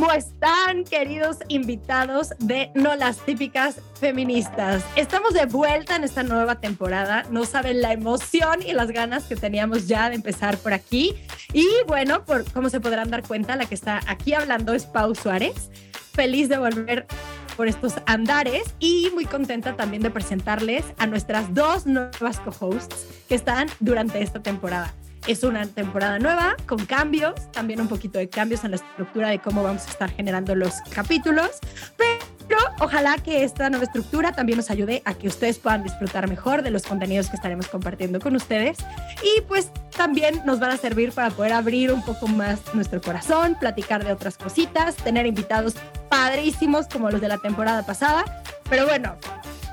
¿Cómo están, queridos invitados de No las típicas feministas? Estamos de vuelta en esta nueva temporada. No saben la emoción y las ganas que teníamos ya de empezar por aquí. Y bueno, por como se podrán dar cuenta, la que está aquí hablando es Pau Suárez. Feliz de volver por estos andares y muy contenta también de presentarles a nuestras dos nuevas co-hosts que están durante esta temporada. Es una temporada nueva con cambios, también un poquito de cambios en la estructura de cómo vamos a estar generando los capítulos, pero ojalá que esta nueva estructura también nos ayude a que ustedes puedan disfrutar mejor de los contenidos que estaremos compartiendo con ustedes y pues también nos van a servir para poder abrir un poco más nuestro corazón, platicar de otras cositas, tener invitados padrísimos como los de la temporada pasada. Pero bueno,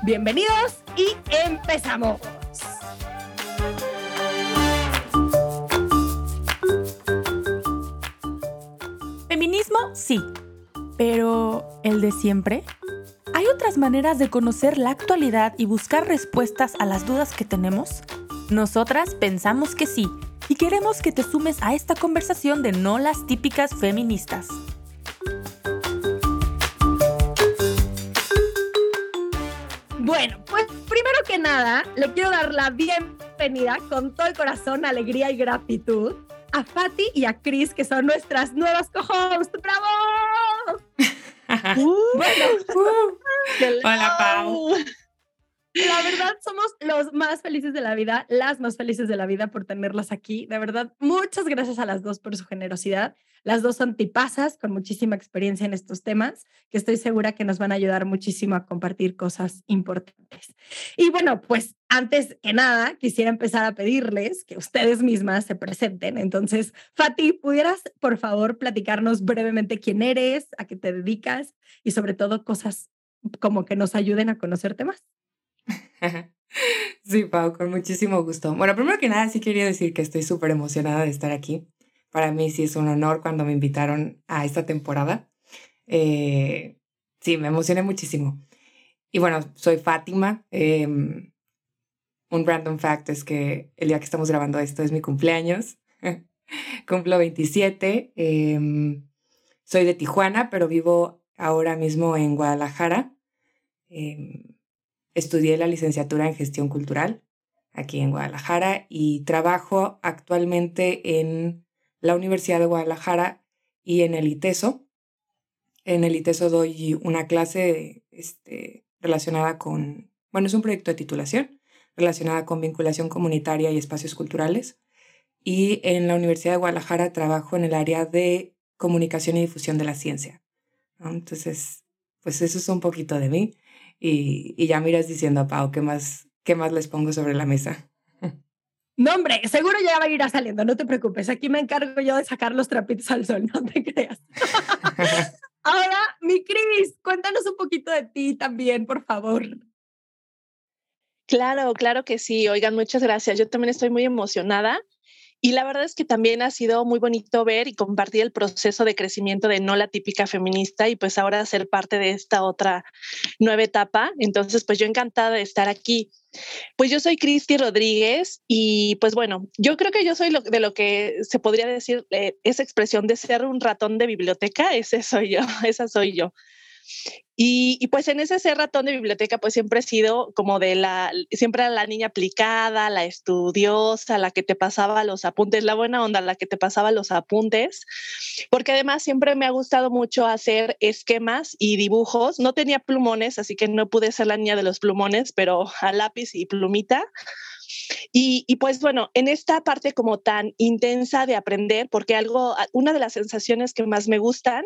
bienvenidos y empezamos. Sí. Pero, ¿el de siempre? ¿Hay otras maneras de conocer la actualidad y buscar respuestas a las dudas que tenemos? Nosotras pensamos que sí y queremos que te sumes a esta conversación de no las típicas feministas. Bueno, pues primero que nada, le quiero dar la bienvenida con todo el corazón, alegría y gratitud a Fati y a Chris, que son nuestras nuevas co-hosts. ¡Bravo! bueno, Hola, Pau. La verdad, somos los más felices de la vida, las más felices de la vida por tenerlas aquí. De verdad, muchas gracias a las dos por su generosidad. Las dos son tipazas con muchísima experiencia en estos temas, que estoy segura que nos van a ayudar muchísimo a compartir cosas importantes. Y bueno, pues antes que nada, quisiera empezar a pedirles que ustedes mismas se presenten. Entonces, Fati, ¿pudieras, por favor, platicarnos brevemente quién eres, a qué te dedicas y sobre todo cosas como que nos ayuden a conocerte más? Sí, Pau, con muchísimo gusto. Bueno, primero que nada, sí quería decir que estoy súper emocionada de estar aquí. Para mí sí es un honor cuando me invitaron a esta temporada. Eh, sí, me emocioné muchísimo. Y bueno, soy Fátima. Em, un random fact es que el día que estamos grabando esto es mi cumpleaños. Cumplo 27. Em, soy de Tijuana, pero vivo ahora mismo en Guadalajara. Em, Estudié la licenciatura en gestión cultural aquí en Guadalajara y trabajo actualmente en la Universidad de Guadalajara y en el ITESO. En el ITESO doy una clase este, relacionada con, bueno, es un proyecto de titulación relacionada con vinculación comunitaria y espacios culturales. Y en la Universidad de Guadalajara trabajo en el área de comunicación y difusión de la ciencia. Entonces, pues eso es un poquito de mí y, y ya miras diciendo, Pau, ¿qué más, ¿qué más les pongo sobre la mesa? No, hombre, seguro ya va a ir saliendo, no te preocupes. Aquí me encargo yo de sacar los trapitos al sol, no te creas. Ahora, mi Cris, cuéntanos un poquito de ti también, por favor. Claro, claro que sí. Oigan, muchas gracias. Yo también estoy muy emocionada y la verdad es que también ha sido muy bonito ver y compartir el proceso de crecimiento de no la típica feminista y pues ahora ser parte de esta otra nueva etapa. Entonces, pues yo encantada de estar aquí. Pues yo soy Cristi Rodríguez y pues bueno, yo creo que yo soy de lo que se podría decir eh, esa expresión de ser un ratón de biblioteca, ese soy yo, esa soy yo. Y, pues en ese ser ratón de biblioteca, pues siempre he sido como de la, siempre era la niña aplicada, la estudiosa, la que te pasaba los apuntes, la buena onda, la que te pasaba los apuntes, porque además siempre me ha gustado mucho hacer esquemas y dibujos. No tenía plumones, así que no pude ser la niña de los plumones, pero a lápiz y plumita. Y, pues bueno, en esta parte como tan intensa de aprender, porque algo, una de las sensaciones que más me gustan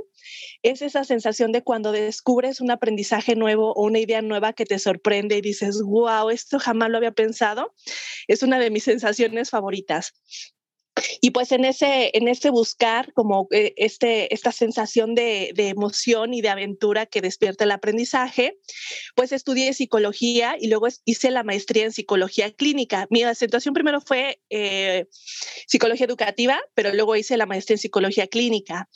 es esa sensación de cuando descubres un aprendizaje nuevo o una idea nueva que te sorprende y dices, wow, esto jamás lo había pensado. Es una de mis sensaciones favoritas. Y pues en ese, en ese buscar como eh, este, esta sensación de, de, emoción y de aventura que despierta el aprendizaje, pues estudié psicología y luego hice la maestría en psicología clínica. Mi acentuación primero fue eh, psicología educativa, pero luego hice la maestría en psicología clínica.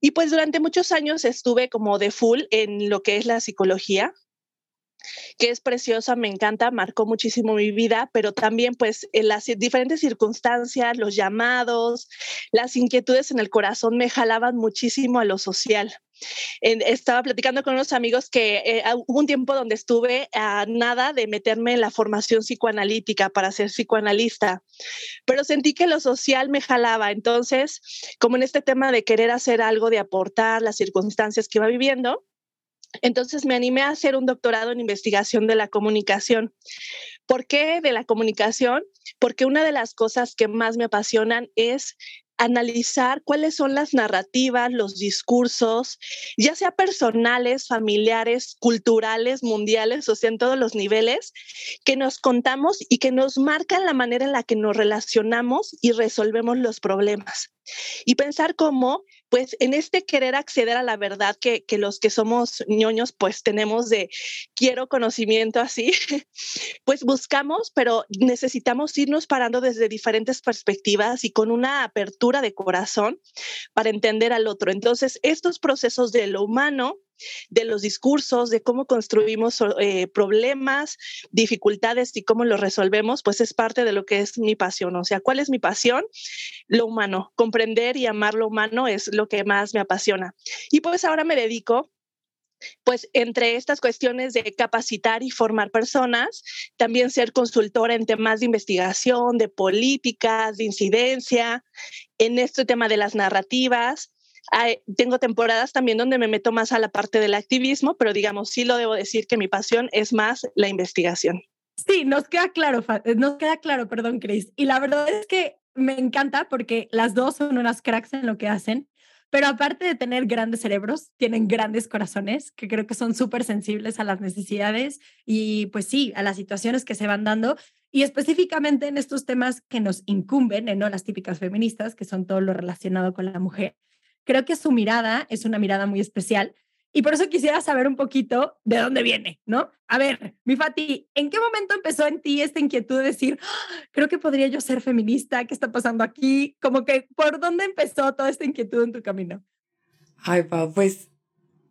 Y pues durante muchos años estuve como de full en lo que es la psicología, que es preciosa, me encanta, marcó muchísimo mi vida, pero también pues en las diferentes circunstancias, los llamados, las inquietudes en el corazón me jalaban muchísimo a lo social. estaba platicando con unos amigos que eh, hubo un tiempo donde estuve a nada de meterme en la formación psicoanalítica para ser psicoanalista, pero sentí que lo social me jalaba. Entonces, como en este tema de querer hacer algo, de aportar las circunstancias que iba viviendo, entonces me animé a hacer un doctorado en investigación de la comunicación. ¿Por qué de la comunicación? Porque una de las cosas que más me apasionan es analizar cuáles son las narrativas, los discursos, ya sea personales, familiares, culturales, mundiales, o sea, en todos los niveles, que nos contamos y que nos marcan la manera en la que nos relacionamos y resolvemos los problemas. Y pensar cómo pues en este querer acceder a la verdad que, los que somos ñoños pues tenemos de quiero conocimiento así, pues buscamos, pero necesitamos irnos parando desde diferentes perspectivas y con una apertura de corazón para entender al otro. Entonces, estos procesos de lo humano de los discursos, de cómo construimos eh, problemas, dificultades y cómo los resolvemos, pues es parte de lo que es mi pasión. O sea, ¿cuál es mi pasión? Lo humano. Comprender y amar lo humano es lo que más me apasiona. Y pues ahora me dedico pues entre estas cuestiones de capacitar y formar personas, también ser consultora en temas de investigación, de políticas, de incidencia, en este tema de las narrativas, tengo temporadas también donde me meto más a la parte del activismo, pero digamos, sí lo debo decir que mi pasión es más la investigación. Sí, nos queda claro, eh, nos queda claro, perdón, Chris. Y la verdad es que me encanta porque las dos son unas cracks en lo que hacen, pero aparte de tener grandes cerebros, tienen grandes corazones que creo que son súper sensibles a las necesidades y pues sí, a las situaciones que se van dando y específicamente en estos temas que nos incumben, en no las típicas feministas, que son todo lo relacionado con la mujer creo que su mirada es una mirada muy especial y por eso quisiera saber un poquito de dónde viene, ¿no? A ver, mi Fati, ¿en qué momento empezó en ti esta inquietud de decir, ¡Ah! creo que podría yo ser feminista? ¿Qué está pasando aquí? Como que, ¿por dónde empezó toda esta inquietud en tu camino? Ay, pa, pues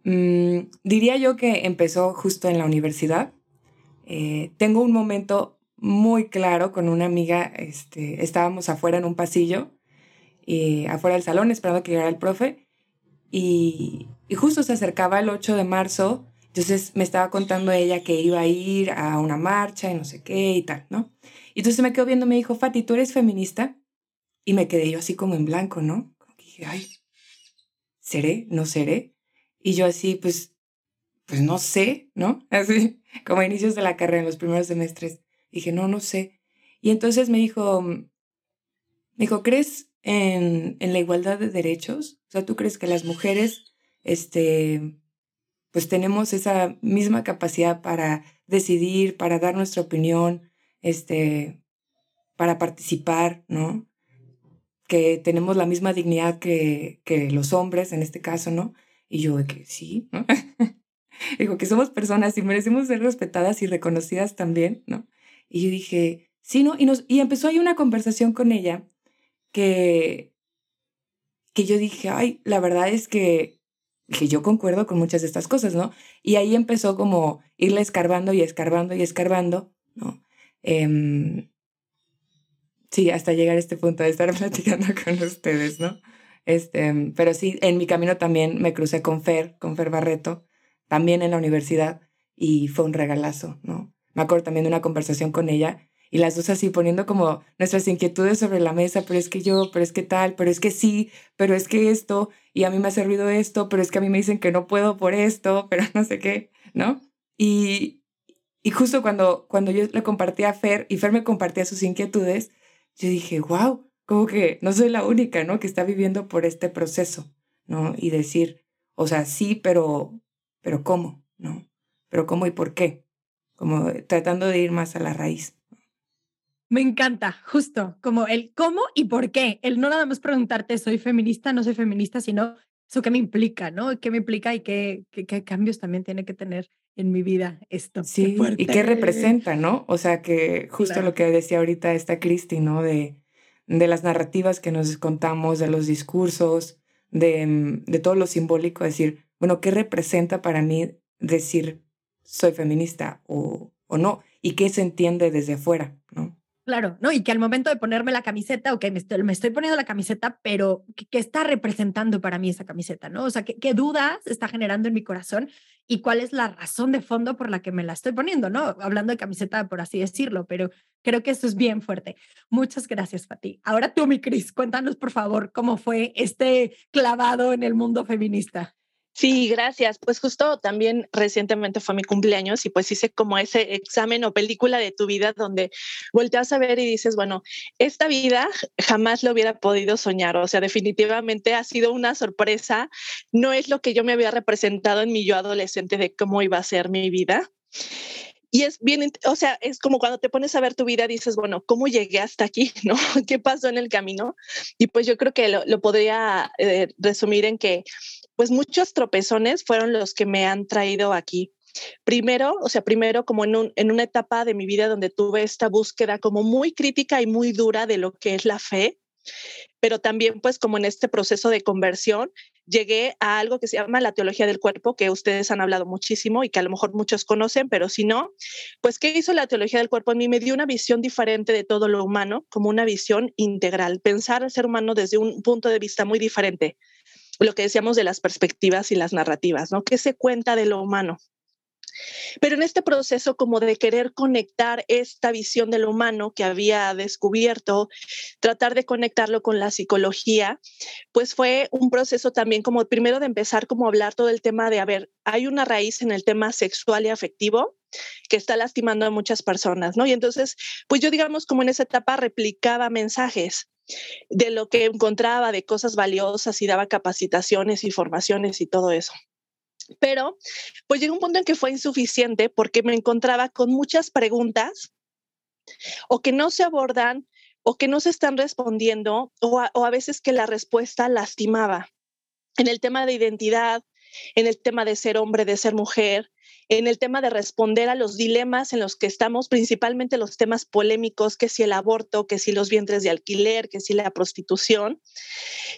mm, diría yo que empezó justo en la universidad. Eh, tengo un momento muy claro con una amiga, este, estábamos afuera en un pasillo eh, afuera del salón esperando que llegara el profe y, justo se acercaba el 8 de marzo, entonces me estaba contando ella que iba a ir a una marcha y no sé qué y tal, ¿no? Y entonces me quedó viendo, me dijo, Fati, ¿tú eres feminista? Y me quedé yo así como en blanco, ¿no? Como que dije, ay, ¿seré? ¿No seré? Y yo así, pues, pues no sé, ¿no? Así, como a inicios de la carrera, en los primeros semestres. Dije, no, no sé. Y entonces me dijo, dijo, ¿crees en, en la igualdad de derechos? O sea, ¿tú crees que las mujeres, este, pues tenemos esa misma capacidad para decidir, para dar nuestra opinión, este, para participar, ¿no? Que tenemos la misma dignidad que, que los hombres en este caso, ¿no? Y yo de que sí, ¿no? Digo que somos personas y merecemos ser respetadas y reconocidas también, ¿no? Y yo dije, sí, ¿no? Y, nos, y empezó ahí una conversación con ella que, que yo dije, ay, la verdad es que, que yo concuerdo con muchas de estas cosas, ¿no? Y ahí empezó como irle escarbando y escarbando y escarbando, ¿no? Em, sí, hasta llegar a este punto de estar platicando con ustedes, ¿no? Este, pero sí, en mi camino también me crucé con Fer, con Fer Barreto, también en la universidad, y fue un regalazo, ¿no? Me acuerdo también de una conversación con ella y las dos así poniendo como nuestras inquietudes sobre la mesa, pero es que yo, pero es que tal, pero es que sí, pero es que esto, y a mí me ha servido esto, pero es que a mí me dicen que no puedo por esto, pero no sé qué, ¿no? Y, y justo cuando, cuando yo le compartí a Fer y Fer me compartía sus inquietudes, yo dije, wow, como que no soy la única, ¿no? Que está viviendo por este proceso, ¿no? Y decir, o sea, sí, pero, pero ¿cómo? ¿No? Pero ¿cómo y por qué? Como tratando de ir más a la raíz. Me encanta, justo, como el cómo y por qué. El no nada más preguntarte, soy feminista, no soy feminista, sino eso que me implica, ¿no? ¿Qué me implica y qué, qué, cambios también tiene que tener en mi vida esto? Sí, y qué representa, ¿no? O sea, que justo lo que decía ahorita esta Cristi, ¿no? De, de las narrativas que nos contamos, de los discursos, de, de todo lo simbólico, decir, bueno, ¿qué representa para mí decir soy feminista o, o no y qué se entiende desde afuera, ¿no? Claro, ¿no? Y que al momento de ponerme la camiseta, ok, me estoy, me estoy poniendo la camiseta, pero ¿qué, está representando para mí esa camiseta, no? O sea, ¿qué, ¿qué, dudas está generando en mi corazón y cuál es la razón de fondo por la que me la estoy poniendo, ¿no? Hablando de camiseta, por así decirlo, pero creo que eso es bien fuerte. Muchas gracias, Pati. Ahora tú, mi Cris, cuéntanos, por favor, cómo fue este clavado en el mundo feminista. Sí, gracias. Pues justo también recientemente fue mi cumpleaños y pues hice como ese examen o película de tu vida donde volteas a ver y dices, bueno, esta vida jamás lo hubiera podido soñar. O sea, definitivamente ha sido una sorpresa. No es lo que yo me había representado en mi yo adolescente de cómo iba a ser mi vida. Es bien, o sea, es como cuando te pones a ver tu vida, dices, bueno, ¿cómo llegué hasta aquí? ¿No? ¿Qué pasó en el camino? Y pues yo creo que lo, podría eh, resumir en que pues muchos tropezones fueron los que me han traído aquí. Primero, o sea, primero como en, en una etapa de mi vida donde tuve esta búsqueda como muy crítica y muy dura de lo que es la fe, pero también pues como en este proceso de conversión llegué a algo que se llama la teología del cuerpo, que ustedes han hablado muchísimo y que a lo mejor muchos conocen, pero si no, pues ¿qué hizo la teología del cuerpo en mí? Me dio una visión diferente de todo lo humano, como una visión integral, pensar al ser humano desde un punto de vista muy diferente lo que decíamos de las perspectivas y las narrativas, ¿no? ¿Qué se cuenta de lo humano? Pero en este proceso como de querer conectar esta visión de lo humano que había descubierto, tratar de conectarlo con la psicología, pues fue un proceso también como primero de empezar como hablar todo el tema de, a ver, hay una raíz en el tema sexual y afectivo que está lastimando a muchas personas, ¿no? Y entonces, pues yo digamos como en esa etapa replicaba mensajes de lo que encontraba, de cosas valiosas y daba capacitaciones y formaciones y todo eso. Pero pues llegó un punto en que fue insuficiente porque me encontraba con muchas preguntas o que no se abordan o que no se están respondiendo o a, o a veces que la respuesta lastimaba. En el tema de identidad, en el tema de ser hombre, de ser mujer, en el tema de responder a los dilemas en los que estamos, principalmente los temas polémicos, que si el aborto, que si los vientres de alquiler, que si la prostitución.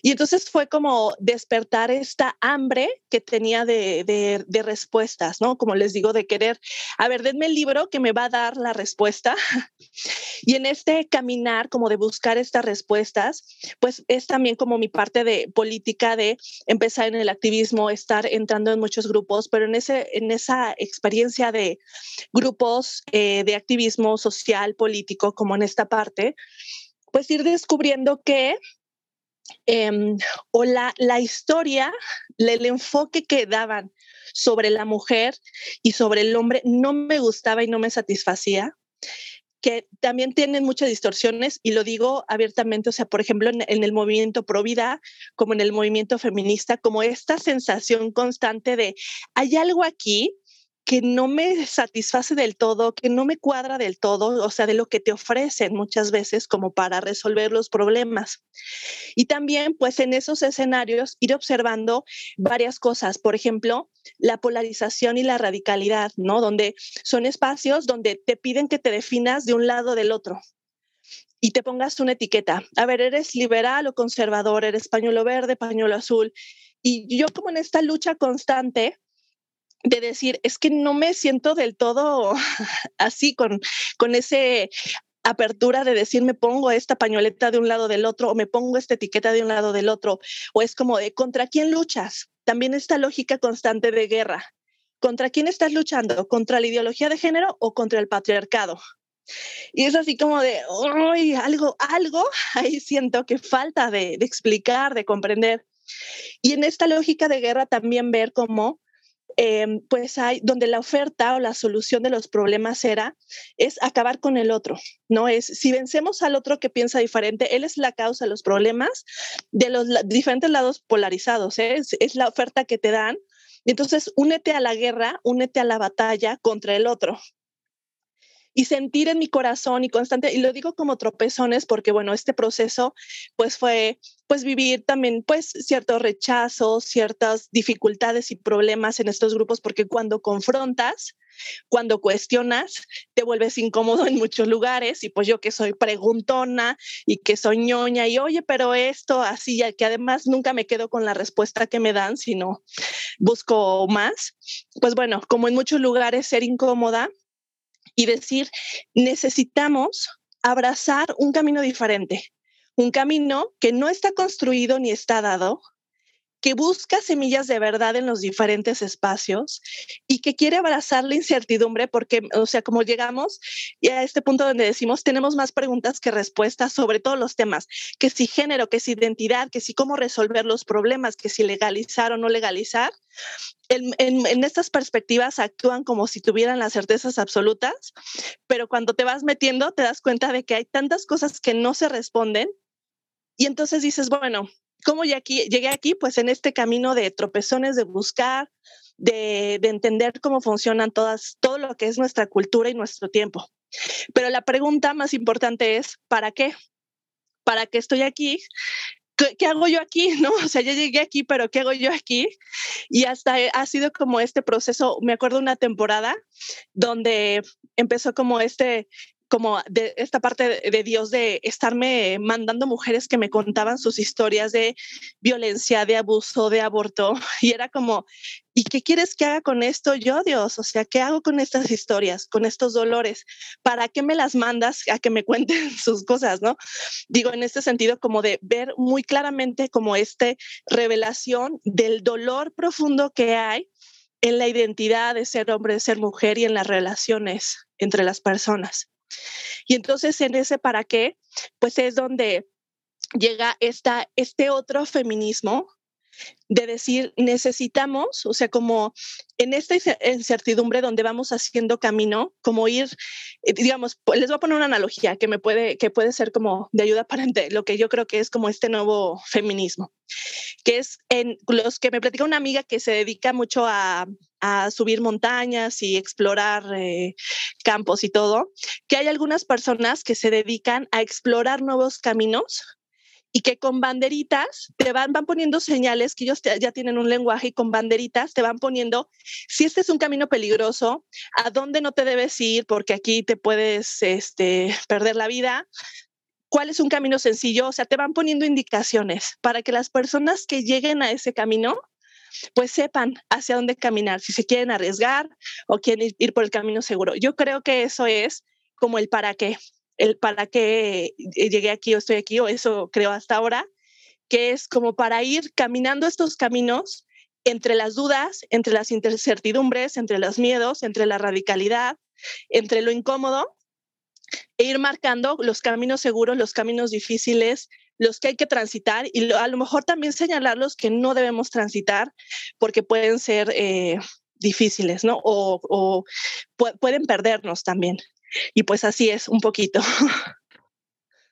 Y entonces fue como despertar esta hambre que tenía de, de, respuestas, ¿no? Como les digo, de querer, a ver, denme el libro que me va a dar la respuesta. y en este caminar, como de buscar estas respuestas, pues es también como mi parte de política de empezar en el activismo, estar entrando en muchos grupos, pero en, ese, en esa experiencia de grupos eh, de activismo social, político, como en esta parte, pues ir descubriendo que em, o la, la historia, el enfoque que daban sobre la mujer y sobre el hombre no me gustaba y no me satisfacía que también tienen muchas distorsiones y lo digo abiertamente, o sea, por ejemplo, en, en, el movimiento pro vida, como en el movimiento feminista, como esta sensación constante de hay algo aquí que no me satisface del todo, que no me cuadra del todo, o sea, de lo que te ofrecen muchas veces como para resolver los problemas. Y también, pues en esos escenarios, ir observando varias cosas, por ejemplo, la polarización y la radicalidad, ¿no? Donde son espacios donde te piden que te definas de un lado o del otro y te pongas una etiqueta. A ver, eres liberal o conservador, eres pañuelo verde, pañuelo azul. Y yo como en esta lucha constante, de decir, es que no me siento del todo así con, con ese apertura de decir me pongo esta pañoleta de un lado del otro o me pongo esta etiqueta de un lado del otro o es como de contra quién luchas también esta lógica constante de guerra. Contra quién estás luchando contra la ideología de género o contra el patriarcado y es así como de uy, algo algo ahí siento que falta de, de explicar de comprender y en esta lógica de guerra también ver cómo Em, pues hay donde la oferta o la solución de los problemas era es acabar con el otro, no es si vencemos al otro que piensa diferente, él es la causa de los problemas de los diferentes lados polarizados, ¿eh? es, es la oferta que te dan. Entonces, únete a la guerra, únete a la batalla contra el otro. Y sentir en mi corazón y constante, y lo digo como tropezones porque, bueno, este proceso pues fue pues vivir también pues ciertos rechazos, ciertas dificultades y problemas en estos grupos, porque cuando confrontas, cuando cuestionas, te vuelves incómodo en muchos lugares y pues yo que soy preguntona y que soy ñoña y oye, pero esto así, ya que además nunca me quedo con la respuesta que me dan, sino busco más, pues bueno, como en muchos lugares ser incómoda y decir, necesitamos abrazar un camino diferente, un camino que no está construido ni está dado, que busca semillas de verdad en los diferentes espacios y que quiere abrazar la incertidumbre porque, o sea, como llegamos y a este punto donde decimos, tenemos más preguntas que respuestas sobre todos los temas, que si género, que si identidad, que si cómo resolver los problemas, que si legalizar o no legalizar. En, en, estas perspectivas actúan como si tuvieran las certezas absolutas, pero cuando te vas metiendo te das cuenta de que hay tantas cosas que no se responden y entonces dices, bueno, ¿Cómo llegué aquí? Llegué aquí, pues en este camino de tropezones, de buscar, de, entender cómo funcionan todas, todo lo que es nuestra cultura y nuestro tiempo. Pero la pregunta más importante es, ¿para qué? ¿Para qué estoy aquí? ¿Qué, hago yo aquí? ¿No? O sea, ya llegué aquí, pero ¿qué hago yo aquí? Y hasta ha sido como este proceso, me acuerdo una temporada donde empezó como este como de esta parte de Dios de estarme mandando mujeres que me contaban sus historias de violencia, de abuso, de aborto. Y era como, ¿y qué quieres que haga con esto yo, Dios? O sea, ¿qué hago con estas historias, con estos dolores? ¿Para qué me las mandas a que me cuenten sus cosas, no? Digo, en este sentido, como de ver muy claramente como esta revelación del dolor profundo que hay en la identidad de ser hombre, de ser mujer y en las relaciones entre las personas. Y entonces en ese para qué, pues es donde llega esta, este otro feminismo de decir, necesitamos, o sea, como en esta incertidumbre donde vamos haciendo camino, como ir, eh, digamos, pues, les voy a poner una analogía que me puede, que puede ser como de ayuda para lo que yo creo que es como este nuevo feminismo, que es en los que me platica una amiga que se dedica mucho a, a subir montañas y explorar eh, campos y todo, que hay algunas personas que se dedican a explorar nuevos caminos y que con banderitas te van, van poniendo señales, que ellos ya tienen un lenguaje y con banderitas te van poniendo si este es un camino peligroso, a dónde no te debes ir porque aquí te puedes este, perder la vida, cuál es un camino sencillo, o sea, te van poniendo indicaciones para que las personas que lleguen a ese camino pues sepan hacia dónde caminar, si se quieren arriesgar o quieren ir por el camino seguro. Yo creo que eso es como el para qué el para qué eh, llegué aquí o estoy aquí, o eso creo hasta ahora, que es como para ir caminando estos caminos entre las dudas, entre las incertidumbres, entre los miedos, entre la radicalidad, entre lo incómodo, e ir marcando los caminos seguros, los caminos difíciles, los que hay que transitar y a lo mejor también señalar los que no debemos transitar porque pueden ser eh, difíciles, ¿no? O, pueden perdernos también. Y pues así es un poquito.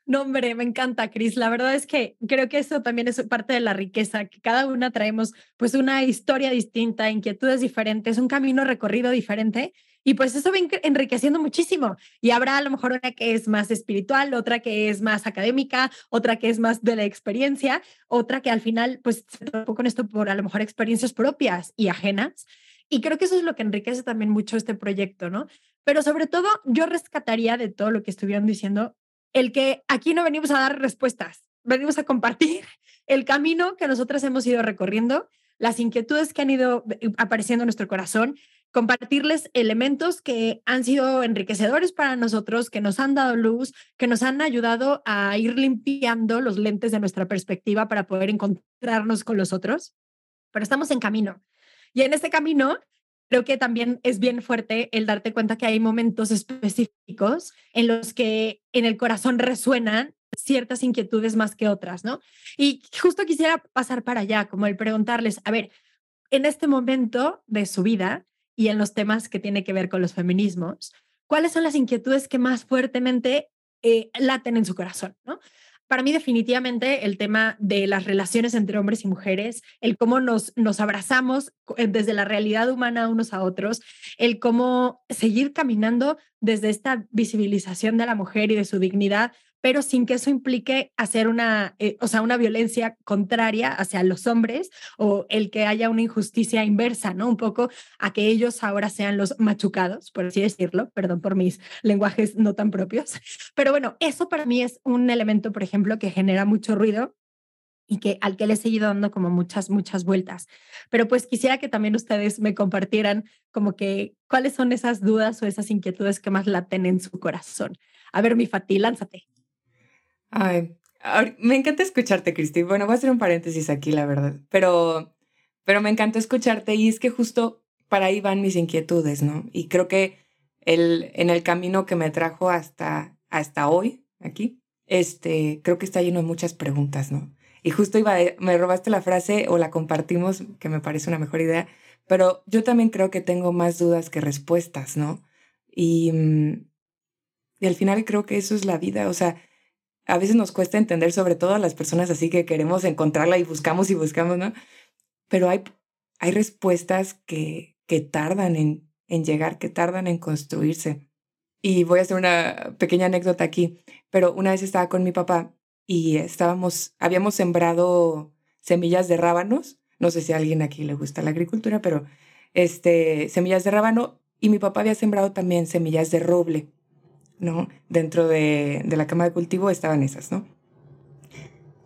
No, hombre, me encanta, Cris. La verdad es que creo que eso también es parte de la riqueza, que cada una traemos pues una historia distinta, inquietudes diferentes, un camino recorrido diferente y pues eso va enriqueciendo muchísimo. Y habrá a lo mejor una que es más espiritual, otra que es más académica, otra que es más de la experiencia, otra que al final pues se topó con esto por a lo mejor experiencias propias y ajenas. Y creo que eso es lo que enriquece también mucho este proyecto, ¿no? Pero sobre todo, yo rescataría de todo lo que estuvieron diciendo el que aquí no venimos a dar respuestas, venimos a compartir el camino que nosotras hemos ido recorriendo, las inquietudes que han ido eh, apareciendo en nuestro corazón, compartirles elementos que han sido enriquecedores para nosotros, que nos han dado luz, que nos han ayudado a ir limpiando los lentes de nuestra perspectiva para poder encontrarnos con los otros. Pero estamos en camino. Y en este camino, creo que también es bien fuerte el darte cuenta que hay momentos específicos en los que en el corazón resuenan ciertas inquietudes más que otras, ¿no? Y justo quisiera pasar para allá, como el preguntarles, a ver, en este momento de su vida y en los temas que tiene que ver con los feminismos, ¿cuáles son las inquietudes que más fuertemente eh, laten en su corazón, ¿no? para mí definitivamente el tema de las relaciones entre hombres y mujeres, el cómo nos, nos abrazamos eh, desde la realidad humana unos a otros, el cómo seguir caminando desde esta visibilización de la mujer y de su dignidad, pero sin que eso implique hacer una, eh, o sea, una violencia contraria hacia los hombres o el que haya una injusticia inversa, ¿no? Un poco a que ellos ahora sean los machucados, por así decirlo, perdón por mis lenguajes no tan propios, pero bueno, eso para mí es un elemento, por ejemplo, que genera mucho ruido y que al que le he seguido dando como muchas, muchas vueltas. Pero pues quisiera que también ustedes me compartieran como que cuáles son esas dudas o esas inquietudes que más laten en su corazón. A ver, mi Fati, lánzate. Ay, me encanta escucharte, Cristi. Bueno, voy a hacer un paréntesis aquí, la verdad, pero, pero me encanta escucharte y es que justo para ahí van mis inquietudes, ¿no? Y creo que el, en el camino que me trajo hasta, hasta hoy, aquí, este, creo que está lleno de muchas preguntas, ¿no? Y justo iba, me robaste la frase o la compartimos, que me parece una mejor idea, pero yo también creo que tengo más dudas que respuestas, ¿no? Y, mm, y al final creo que eso es la vida, o sea, a veces nos cuesta entender, sobre todo a las personas así que queremos encontrarla y buscamos y buscamos, ¿no? Pero hay, hay respuestas que, que tardan en, en llegar, que tardan en construirse. Y voy a hacer una pequeña anécdota aquí, pero una vez estaba con mi papá y estábamos, habíamos sembrado semillas de rábanos. No sé si a alguien aquí le gusta la agricultura, pero este, semillas de rábano y mi papá había sembrado también semillas de roble. ¿No? Dentro de, la cama de cultivo estaban esas, ¿no?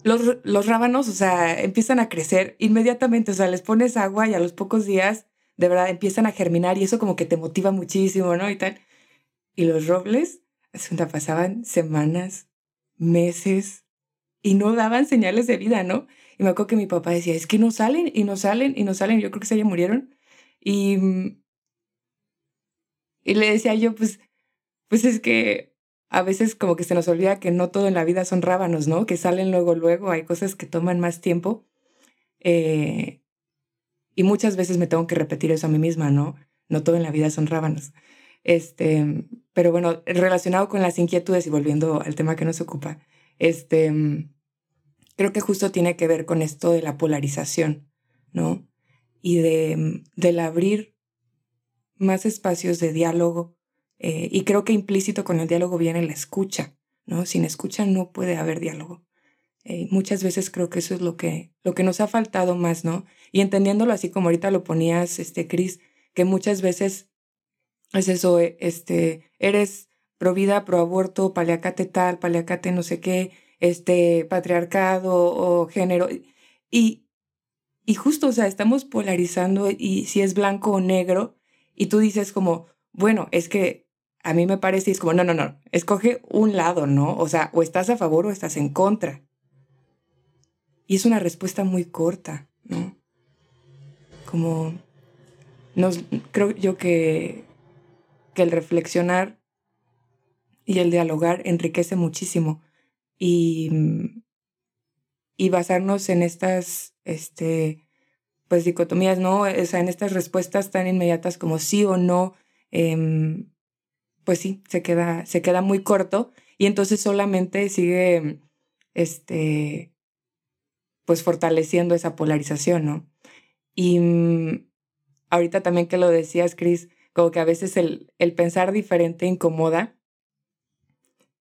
Los, los rábanos, o sea, empiezan a crecer inmediatamente, o sea, les pones agua y a los pocos días, de verdad, empiezan a germinar y eso como que te motiva muchísimo, ¿no? Y tal. Y los robles, pasaban semanas, meses y no daban señales de vida, ¿no? Y me acuerdo que mi papá decía, es que no salen y no salen y no salen, yo creo que se ya murieron. Y, y le decía yo, pues, pues es que a veces como que se nos olvida que no todo en la vida son rábanos, ¿no? Que salen luego, luego, hay cosas que toman más tiempo. Eh, y muchas veces me tengo que repetir eso a mí misma, ¿no? No todo en la vida son rábanos. Este, pero bueno, relacionado con las inquietudes y volviendo al tema que nos ocupa, este, creo que justo tiene que ver con esto de la polarización, ¿no? Y de, del abrir más espacios de diálogo, eh, y creo que implícito con el diálogo viene la escucha, ¿no? Sin escucha no puede haber diálogo. Eh, muchas veces creo que eso es lo que, lo que nos ha faltado más, ¿no? Y entendiéndolo así como ahorita lo ponías, este, Cris, que muchas veces es eso, eh, este, eres pro vida, pro aborto, paliacate tal, paliacate no sé qué, este, patriarcado o género. Y, y justo, o sea, estamos polarizando y si es blanco o negro, y tú dices como, bueno, es que a mí me parece, es como, no, no, no, escoge un lado, ¿no? O sea, o estás a favor o estás en contra. Y es una respuesta muy corta, ¿no? Como, nos, creo yo que, que el reflexionar y el dialogar enriquece muchísimo. Y, y basarnos en estas, este, pues dicotomías, ¿no? O sea, en estas respuestas tan inmediatas como sí o no, eh, pues sí, se queda, se queda muy corto y entonces solamente sigue, este, pues fortaleciendo esa polarización, ¿no? Y mm, ahorita también que lo decías, Cris, como que a veces el, el pensar diferente incomoda.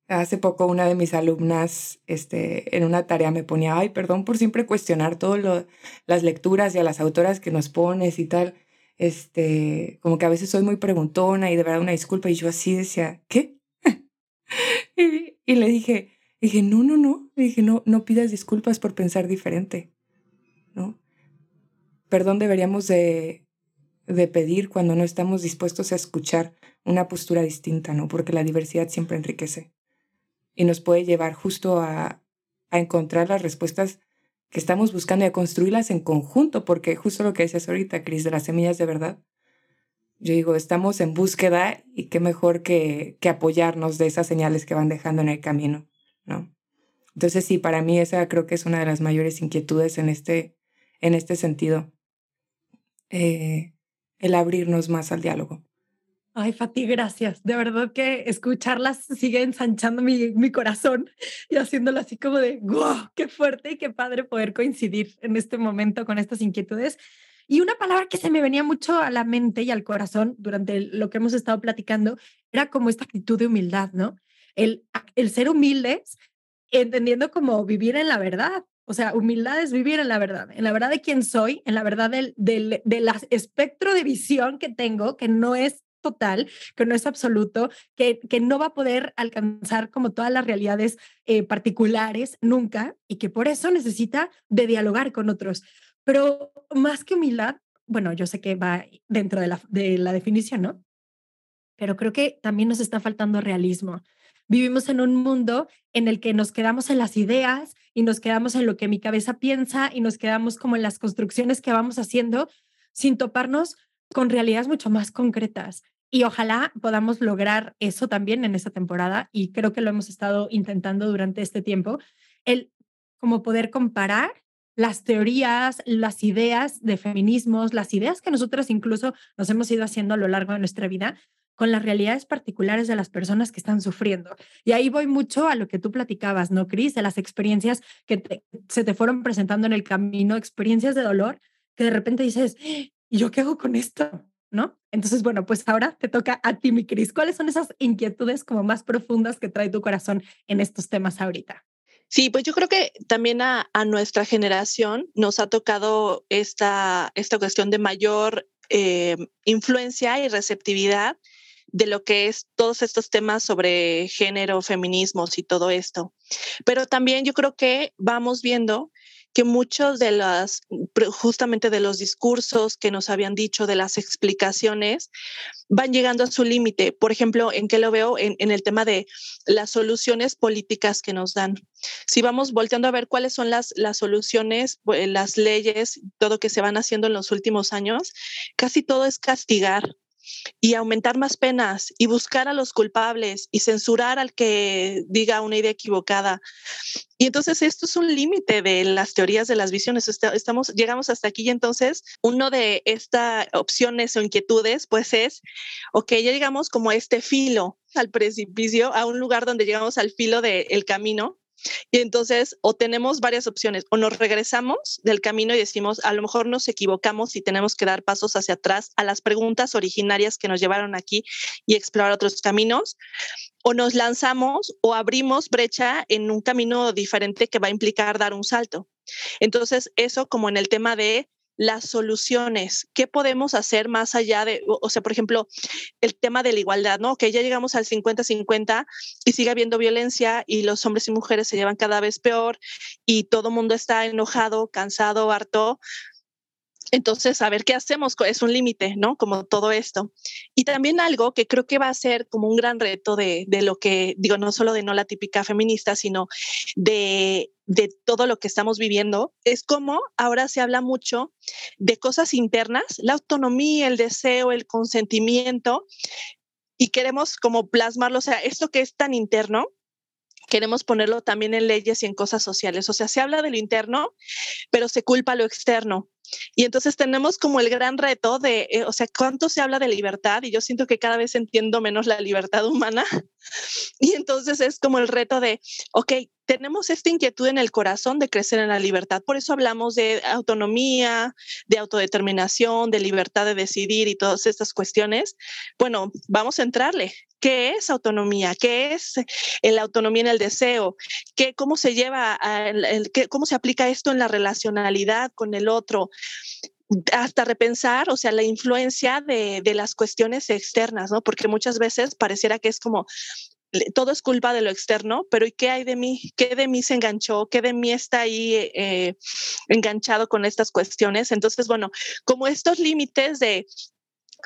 Hace poco una de mis alumnas este, en una tarea me ponía, ay, perdón por siempre cuestionar todas las lecturas y a las autoras que nos pones y tal este, como que a veces soy muy preguntona y de verdad una disculpa. Y yo así decía, ¿qué? y, le dije, dije, no, no, no. dije, no, no pidas disculpas por pensar diferente, ¿no? Perdón deberíamos de, de pedir cuando no estamos dispuestos a escuchar una postura distinta, ¿no? Porque la diversidad siempre enriquece y nos puede llevar justo a, a encontrar las respuestas que estamos buscando y a construirlas en conjunto, porque justo lo que decías ahorita, Cris, de las semillas de verdad, yo digo, estamos en búsqueda y qué mejor que, que apoyarnos de esas señales que van dejando en el camino, ¿no? Entonces sí, para mí esa creo que es una de las mayores inquietudes en este, en este sentido, eh, el abrirnos más al diálogo Ay, Fati, gracias. De verdad que escucharlas sigue ensanchando mi, mi corazón y haciéndolo así como de, wow, qué fuerte y qué padre poder coincidir en este momento con estas inquietudes. Y una palabra que se me venía mucho a la mente y al corazón durante lo que hemos estado platicando era como esta actitud de humildad, ¿no? El, el ser humildes, entendiendo como vivir en la verdad. O sea, humildad es vivir en la verdad, en la verdad de quién soy, en la verdad del, del, del espectro de visión que tengo, que no es total, que no es absoluto, que, que no va a poder alcanzar como todas las realidades eh, particulares nunca y que por eso necesita de dialogar con otros. Pero más que humildad, bueno, yo sé que va dentro de la, de la definición, ¿no? Pero creo que también nos está faltando realismo. Vivimos en un mundo en el que nos quedamos en las ideas y nos quedamos en lo que mi cabeza piensa y nos quedamos como en las construcciones que vamos haciendo sin toparnos con realidades mucho más concretas. Y ojalá podamos lograr eso también en esta temporada y creo que lo hemos estado intentando durante este tiempo, el como poder comparar las teorías, las ideas de feminismos, las ideas que nosotros incluso nos hemos ido haciendo a lo largo de nuestra vida con las realidades particulares de las personas que están sufriendo. Y ahí voy mucho a lo que tú platicabas, ¿no, Cris? De las experiencias que se te fueron presentando en el camino, experiencias de dolor, que de repente dices, ¿y yo qué hago con esto? ¿No? Entonces, bueno, pues ahora te toca a ti, mi Cris. ¿Cuáles son esas inquietudes como más profundas que trae tu corazón en estos temas ahorita? Sí, pues yo creo que también a, nuestra generación nos ha tocado esta, esta cuestión de mayor eh, influencia y receptividad de lo que es todos estos temas sobre género, feminismos y todo esto. Pero también yo creo que vamos viendo que muchos de las, justamente de los discursos que nos habían dicho, de las explicaciones, van llegando a su límite. Por ejemplo, ¿en qué lo veo? En, el tema de las soluciones políticas que nos dan. Si vamos volteando a ver cuáles son las, las soluciones, pues, las leyes, todo que se van haciendo en los últimos años, casi todo es castigar y aumentar más penas y buscar a los culpables y censurar al que diga una idea equivocada. Y entonces esto es un límite de las teorías de las visiones. Estamos, llegamos hasta aquí y entonces uno de estas opciones o inquietudes pues es, ok, ya llegamos como a este filo al precipicio, a un lugar donde llegamos al filo del camino y entonces, o tenemos varias opciones, o nos regresamos del camino y decimos, a lo mejor nos equivocamos y tenemos que dar pasos hacia atrás a las preguntas originarias que nos llevaron aquí y explorar otros caminos, o nos lanzamos o abrimos brecha en un camino diferente que va a implicar dar un salto. Entonces, eso como en el tema de las soluciones, qué podemos hacer más allá de, o, sea, por ejemplo, el tema de la igualdad, ¿no? Que ya llegamos al 50-50 y sigue habiendo violencia y los hombres y mujeres se llevan cada vez peor y todo el mundo está enojado, cansado, harto. Entonces, a ver qué hacemos, es un límite, ¿no? Como todo esto. Y también algo que creo que va a ser como un gran reto de, lo que, digo, no solo de no la típica feminista, sino de de todo lo que estamos viviendo, es como ahora se habla mucho de cosas internas, la autonomía, el deseo, el consentimiento, y queremos como plasmarlo, o sea, esto que es tan interno, queremos ponerlo también en leyes y en cosas sociales. O sea, se habla de lo interno, pero se culpa lo externo. Y entonces tenemos como el gran reto de, eh, o sea, ¿cuánto se habla de libertad? Y yo siento que cada vez entiendo menos la libertad humana. Y entonces es como el reto de, ok, tenemos esta inquietud en el corazón de crecer en la libertad. Por eso hablamos de autonomía, de autodeterminación, de libertad de decidir y todas estas cuestiones. Bueno, vamos a entrarle. ¿Qué es autonomía? ¿Qué es la autonomía en el deseo? ¿Qué, ¿Cómo se lleva, el, cómo se aplica esto en la relacionalidad con el otro? Hasta repensar, o sea, la influencia de, de, las cuestiones externas, ¿no? Porque muchas veces pareciera que es como, todo es culpa de lo externo, pero ¿y qué hay de mí? ¿Qué de mí se enganchó? ¿Qué de mí está ahí eh, enganchado con estas cuestiones? Entonces, bueno, como estos límites de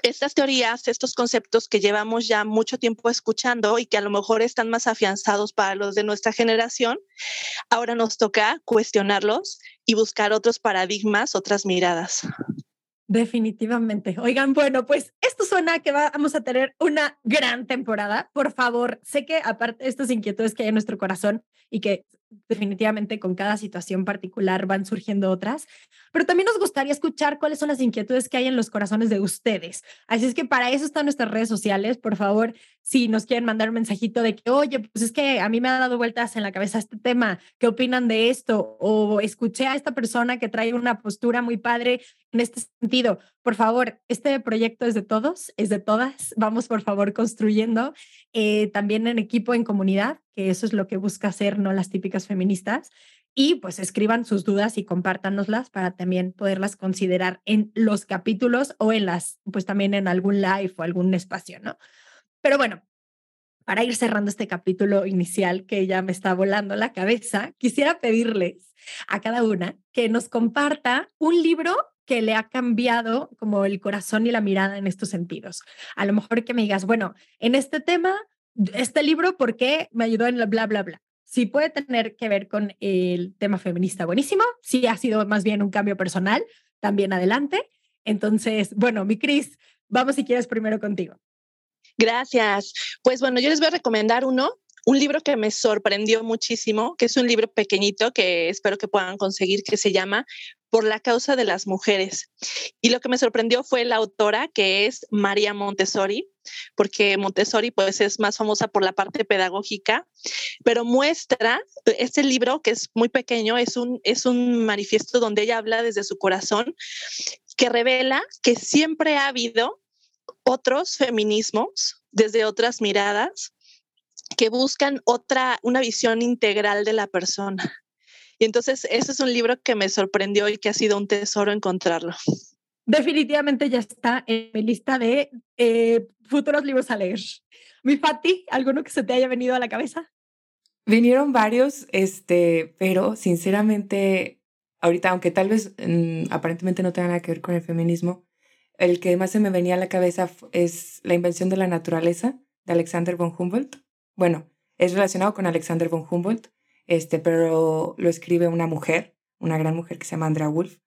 estas teorías, estos conceptos que llevamos ya mucho tiempo escuchando y que a lo mejor están más afianzados para los de nuestra generación, ahora nos toca cuestionarlos y buscar otros paradigmas, otras miradas. Definitivamente. Oigan, bueno, pues esto suena que vamos a tener una gran temporada. Por favor, sé que aparte de estas inquietudes que hay en nuestro corazón y que definitivamente con cada situación particular van surgiendo otras, pero también nos gustaría escuchar cuáles son las inquietudes que hay en los corazones de ustedes. Así es que para eso están nuestras redes sociales. Por favor, si nos quieren mandar un mensajito de que, oye, pues es que a mí me ha dado vueltas en la cabeza este tema, ¿qué opinan de esto? O escuché a esta persona que trae una postura muy padre en este sentido. Por favor, este proyecto es de todos, es de todas. Vamos, por favor, construyendo eh, también en equipo, en comunidad, que eso es lo que busca hacer, no las típicas feministas. Y pues escriban sus dudas y compártanoslas para también poderlas considerar en los capítulos o en las, pues también en algún live o algún espacio, ¿no? Pero bueno, para ir cerrando este capítulo inicial que ya me está volando la cabeza, quisiera pedirles a cada una que nos comparta un libro que le ha cambiado como el corazón y la mirada en estos sentidos. A lo mejor que me digas, bueno, en este tema, este libro, ¿por qué me ayudó en la bla, bla, bla? Si puede tener que ver con el tema feminista, buenísimo. Si ha sido más bien un cambio personal, también adelante. Entonces, bueno, mi Cris, vamos si quieres primero contigo. Gracias. Pues bueno, yo les voy a recomendar uno, un libro que me sorprendió muchísimo, que es un libro pequeñito que espero que puedan conseguir, que se llama Por la causa de las mujeres. Y lo que me sorprendió fue la autora, que es María Montessori, porque Montessori pues es más famosa por la parte pedagógica, pero muestra este libro que es muy pequeño, es un, es un manifiesto donde ella habla desde su corazón, que revela que siempre ha habido otros feminismos desde otras miradas que buscan otra, una visión integral de la persona. Y entonces, ese es un libro que me sorprendió y que ha sido un tesoro encontrarlo. Definitivamente ya está en mi lista de eh, futuros libros a leer. Mi Fati, ¿alguno que se te haya venido a la cabeza? Vinieron varios, este, pero sinceramente, ahorita, aunque tal vez mm, aparentemente no tenga nada que ver con el feminismo, el que más se me venía a la cabeza es La invención de la naturaleza de Alexander von Humboldt. Bueno, es relacionado con Alexander von Humboldt, este, pero lo escribe una mujer, una gran mujer que se llama Andrea Wolf,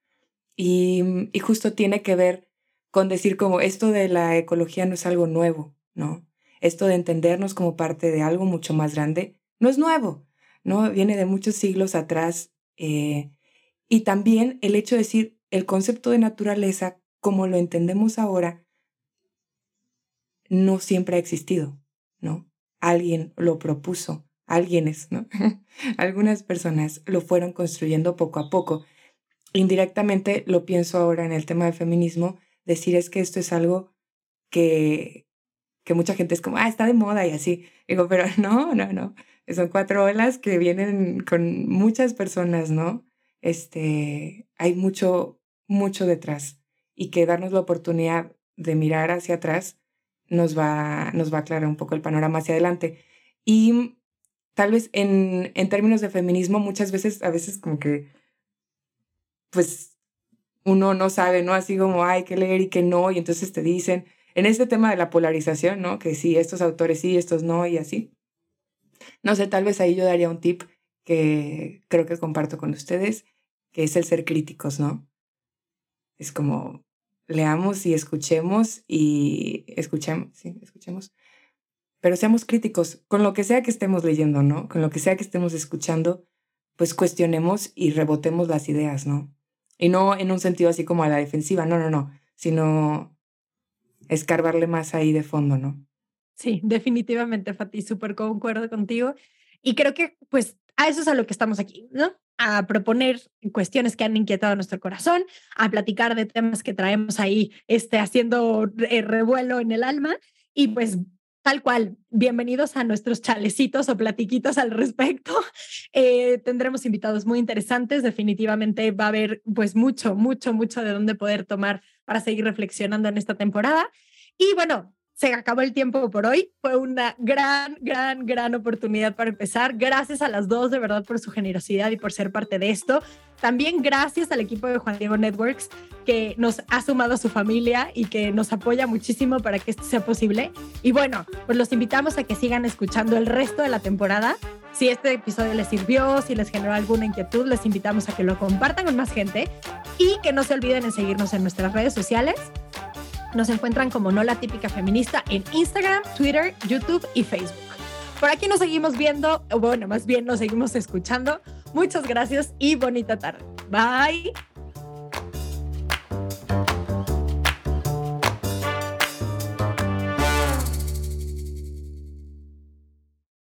y, y justo tiene que ver con decir como esto de la ecología no es algo nuevo, ¿no? Esto de entendernos como parte de algo mucho más grande no es nuevo, ¿no? Viene de muchos siglos atrás. Eh, y también el hecho de decir el concepto de naturaleza como lo entendemos ahora, no siempre ha existido, ¿no? Alguien lo propuso, alguienes, ¿no? Algunas personas lo fueron construyendo poco a poco. Indirectamente lo pienso ahora en el tema del feminismo, decir es que esto es algo que, que mucha gente es como, ah, está de moda y así. Digo, pero no, no, no. Son cuatro olas que vienen con muchas personas, ¿no? Este, hay mucho, mucho detrás y que darnos la oportunidad de mirar hacia atrás nos va, nos va a aclarar un poco el panorama hacia adelante. Y tal vez en, en términos de feminismo, muchas veces, a veces como que, pues, uno no sabe, ¿no? Así como hay que leer y que no, y entonces te dicen, en este tema de la polarización, ¿no? Que sí, estos autores sí, estos no, y así. No sé, tal vez ahí yo daría un tip que creo que comparto con ustedes, que es el ser críticos, ¿no? Es como leamos y escuchemos y escuchemos, sí, escuchemos. Pero seamos críticos con lo que sea que estemos leyendo, ¿no? Con lo que sea que estemos escuchando, pues cuestionemos y rebotemos las ideas, ¿no? Y no en un sentido así como a la defensiva, no, no, no, sino escarbarle más ahí de fondo, ¿no? Sí, definitivamente, Fati, súper concuerdo contigo. Y creo que pues a eso es a lo que estamos aquí, ¿no? A proponer cuestiones que han inquietado nuestro corazón, a platicar de temas que traemos ahí este, haciendo revuelo en el alma y pues tal cual, bienvenidos a nuestros chalecitos o platiquitos al respecto. Eh, tendremos invitados muy interesantes, definitivamente va a haber pues mucho, mucho, mucho de dónde poder tomar para seguir reflexionando en esta temporada. Y bueno, se acabó el tiempo por hoy. Fue una gran, gran, gran oportunidad para empezar. Gracias a las dos, de verdad, por su generosidad y por ser parte de esto. También gracias al equipo de Juan Diego Networks que nos ha sumado a su familia y que nos apoya muchísimo para que esto sea posible. Y bueno, pues los invitamos a que sigan escuchando el resto de la temporada. Si este episodio les sirvió, si les generó alguna inquietud, les invitamos a que lo compartan con más gente y que no se olviden en seguirnos en nuestras redes sociales nos encuentran como No la típica feminista en Instagram, Twitter, YouTube y Facebook. Por aquí nos seguimos viendo, o bueno, más bien nos seguimos escuchando. Muchas gracias y bonita tarde. Bye.